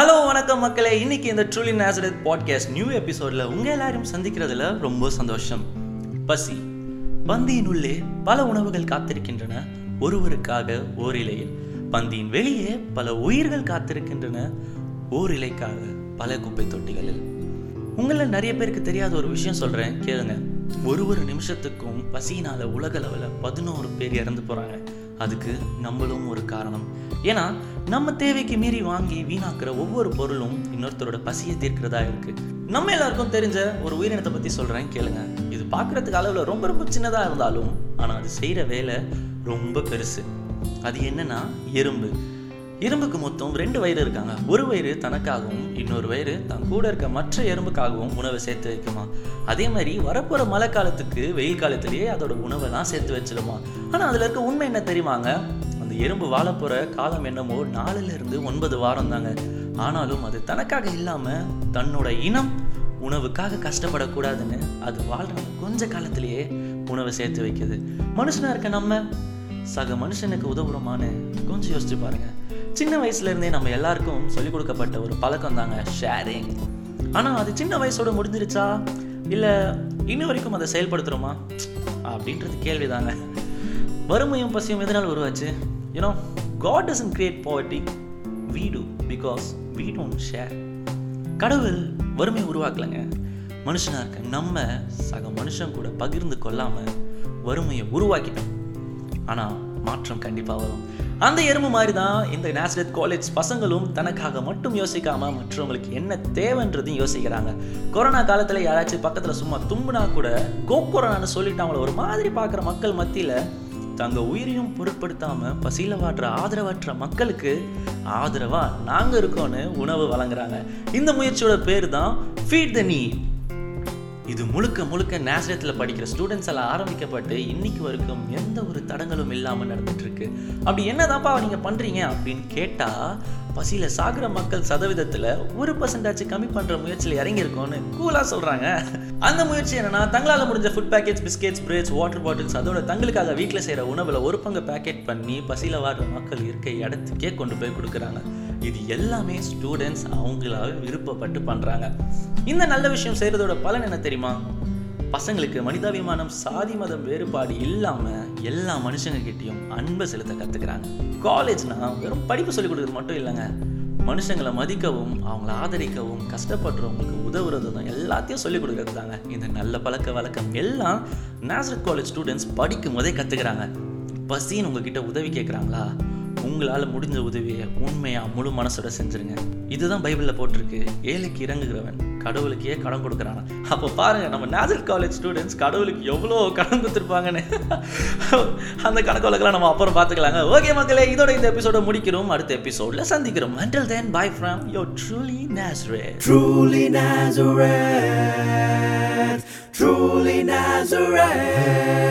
Hello வணக்கம் மக்களே. இன்னைக்கு இந்த ட்ரூலி நேசரத் பாட்காஸ்ட் நியூ எபிசோட்ல உங்க எல்லாரும் சந்திக்கிறதுல ரொம்ப சந்தோஷம். பசி. பந்தியின் உள்ளே பல உணவுகள் காத்திருக்கின்றன. ஒருவருக்காக ஓர் இலையில் பந்தியின் வெளியே பல உயிர்கள் காத்திருக்கின்றன. ஓர் இலைக்காக பல குப்பை தொட்டிகளில். உங்களில் நிறைய பேருக்கு தெரியாத ஒரு விஷயம் சொல்கிறேன் கேளுங்க. ஒரு ஒரு நிமிஷத்துக்கும் பசியினால் உலக அளவில் பதினோரு பேர் இறந்து போகிறாங்க அதுக்கு நம்மளும் ஒரு காரணம். ஏன்னா நம்ம தேவைக்கு மீறி வாங்கி வீணாக்குற ஒவ்வொரு பொருளும் இன்னொருத்தரோட பசியை தீர்க்கிறதா இருக்கு. நம்ம எல்லாருக்கும் தெரிஞ்ச ஒரு உயிரினத்தை பத்தி சொல்றேன் கேளுங்க. இது பார்க்கறதுக்கு அளவுல ரொம்ப ரொம்ப சின்னதா இருந்தாலும் ஆனா அது செய்யற வேலை ரொம்ப பெருசு. அது என்னன்னா எறும்பு. எறும்புக்கு மொத்தம் ரெண்டு வயிறு இருக்காங்க. ஒரு வயிறு தனக்காகவும் இன்னொரு வயிறு தன் கூட இருக்க மற்ற எறும்புக்காகவும் உணவை சேர்த்து வைக்குமா? அதே மாதிரி வரப்போற மழை காலத்துக்கு வெயில் காலத்திலேயே அதோட உணவெல்லாம் சேர்த்து வச்சிடுமா ஆனா அதுல இருக்க உண்மை என்ன தெரியுமாங்க? அந்த எறும்பு வாழப்போற காலம் என்னமோ நாலுல இருந்து ஒன்பது வாரம் தாங்க ஆனாலும் அது தனக்காக இல்லாம தன்னோட இனம் உணவுக்காக கஷ்டப்படக்கூடாதுன்னு அது வாழ்ற கொஞ்ச காலத்திலேயே உணவை சேர்த்து வைக்குது. மனுஷனா இருக்க நம்ம? சக மனுஷனுக்கு உதவுறோமான்னு கொஞ்சம் யோசிச்சு பாருங்க. சின்ன வயசுல இருந்தே நம்ம எல்லாருக்கும் சொல்லிக் கொடுக்கப்பட்ட ஒரு பழக்கம் தாங்க ஷேரிங் ஆனா அது சின்ன வயசோட முடிஞ்சிருச்சா? இல்லை இன்ன வரைக்கும் அதை செயல்படுத்துறோமா? அப்படின்றது கேள்விதாங்க. வறுமையும் பசியும் எதனால் உருவாச்சு? You know god doesn't create poverty we do because we don't share கடவுள் வறுமை உருவாக்கலைங்க. மனுஷனா இருக்க நம்ம சக மனுஷன் கூட பகிர்ந்து கொள்ளாம வறுமையை உருவாக்கிட்டோம். ஆனா மாற்றம் கண்டிப்பா வரும். அந்த எறும்பு மாதிரி தான் இந்த நேஷ்னல் காலேஜ் பசங்களும் தனக்காக மட்டும் யோசிக்காம மற்றவங்களுக்கு என்ன தேவைன்றதையும் யோசிக்கிறாங்க. கொரோனா காலத்துல யாராச்சும் பக்கத்துல சும்மா தும்புனா கூட கோ கொரோனான்னு சொல்லிட்டு அவங்கள ஒரு மாதிரி பார்க்குற மக்கள் மத்தியில தங்க உயிரையும் பொருட்படுத்தாம பசியில வாடுற ஆதரவற்ற மக்களுக்கு ஆதரவா நாங்க இருக்கோம்னு உணவு வழங்குறாங்க. இந்த முயற்சியோட பேர் தான் ஃபீட் த நீ இது முழுக்க முழுக்க நேசரத்தில் படிக்கிற ஸ்டூடெண்ட்ஸ் எல்லாம் ஆரம்பிக்கப்பட்டு இன்னைக்கு வரைக்கும் எந்த ஒரு தடங்களும் இல்லாமல் நடந்துட்டு இருக்கு. அப்படி என்னதான்ப்பா நீங்க பண்றீங்க அப்படின்னு கேட்டா பசியில் சாகுற மக்கள் சதவீதத்தில் ஒரு பர்சன்டாச்சு கம்மி பண்ணுற முயற்சியில் இறங்கியிருக்கோன்னு கூலாக சொல்கிறாங்க அந்த முயற்சி என்னன்னா தங்களால் முடிஞ்ச food packets biscuits breads water bottles அதோட தங்களுக்காக வீட்டில் செய்கிற உணவில் ஒரு பங்கு பேக்கெட் பண்ணி பசியில் வாடுற மக்கள் இருக்க இடத்துக்கே கொண்டு போய் கொடுக்குறாங்க. இது எல்லாமே ஸ்டூடெண்ட்ஸ் அவங்களாவே விருப்பப்பட்டு பண்ணுறாங்க இந்த நல்ல விஷயம் செய்கிறதோட பலன் என்ன தெரியுமா? பசங்களுக்கு மனிதாபிமானம் சாதி மதம் வேறுபாடு இல்லாமல் எல்லா மனுஷங்கக்கிட்டேயும் அன்பை செலுத்த கற்றுக்கிறாங்க காலேஜ்னா வெறும் படிப்பு சொல்லிக் கொடுக்குறது மட்டும் இல்லைங்க. மனுஷங்களை மதிக்கவும் அவங்கள ஆதரிக்கவும் கஷ்டப்படுறவங்களுக்கு உதவுறதும் எல்லாத்தையும் சொல்லிக் கொடுக்கறது தாங்க. இந்த நல்ல பழக்க வழக்கம் எல்லாம் நேசரத் காலேஜ் ஸ்டூடெண்ட்ஸ் படிக்கும் போதே கற்றுக்கிறாங்க பசின்னு உங்ககிட்ட உதவி கேட்குறாங்களா உங்களால் முடிஞ்ச உதவியை உண்மையா முழு மனசோட செஞ்சிருங்க. இதுதான் பைபிளில் போட்டிருக்கு. ஏழைக்கு இறங்குகிறவன் கடவுளுக்கே கடன் கொடுக்குறானா? அப்போ பாருங்க நம்ம நேசர் காலேஜ் ஸ்டூடெண்ட்ஸ் கடவுளுக்கு எவ்வளோ கடன் கொடுத்துருப்பாங்கன்னு. அந்த கணக்கு வழக்கெல்லாம் நம்ம அப்புறம் பார்த்துக்கலாங்க. ஓகே மக்களே இதோட இந்த எபிசோட முடிக்கிறோம். அடுத்த எபிசோட்ல சந்திக்கிறோம். Until then bye from yo truly Nazareth. Truly Nazareth, truly Nazareth.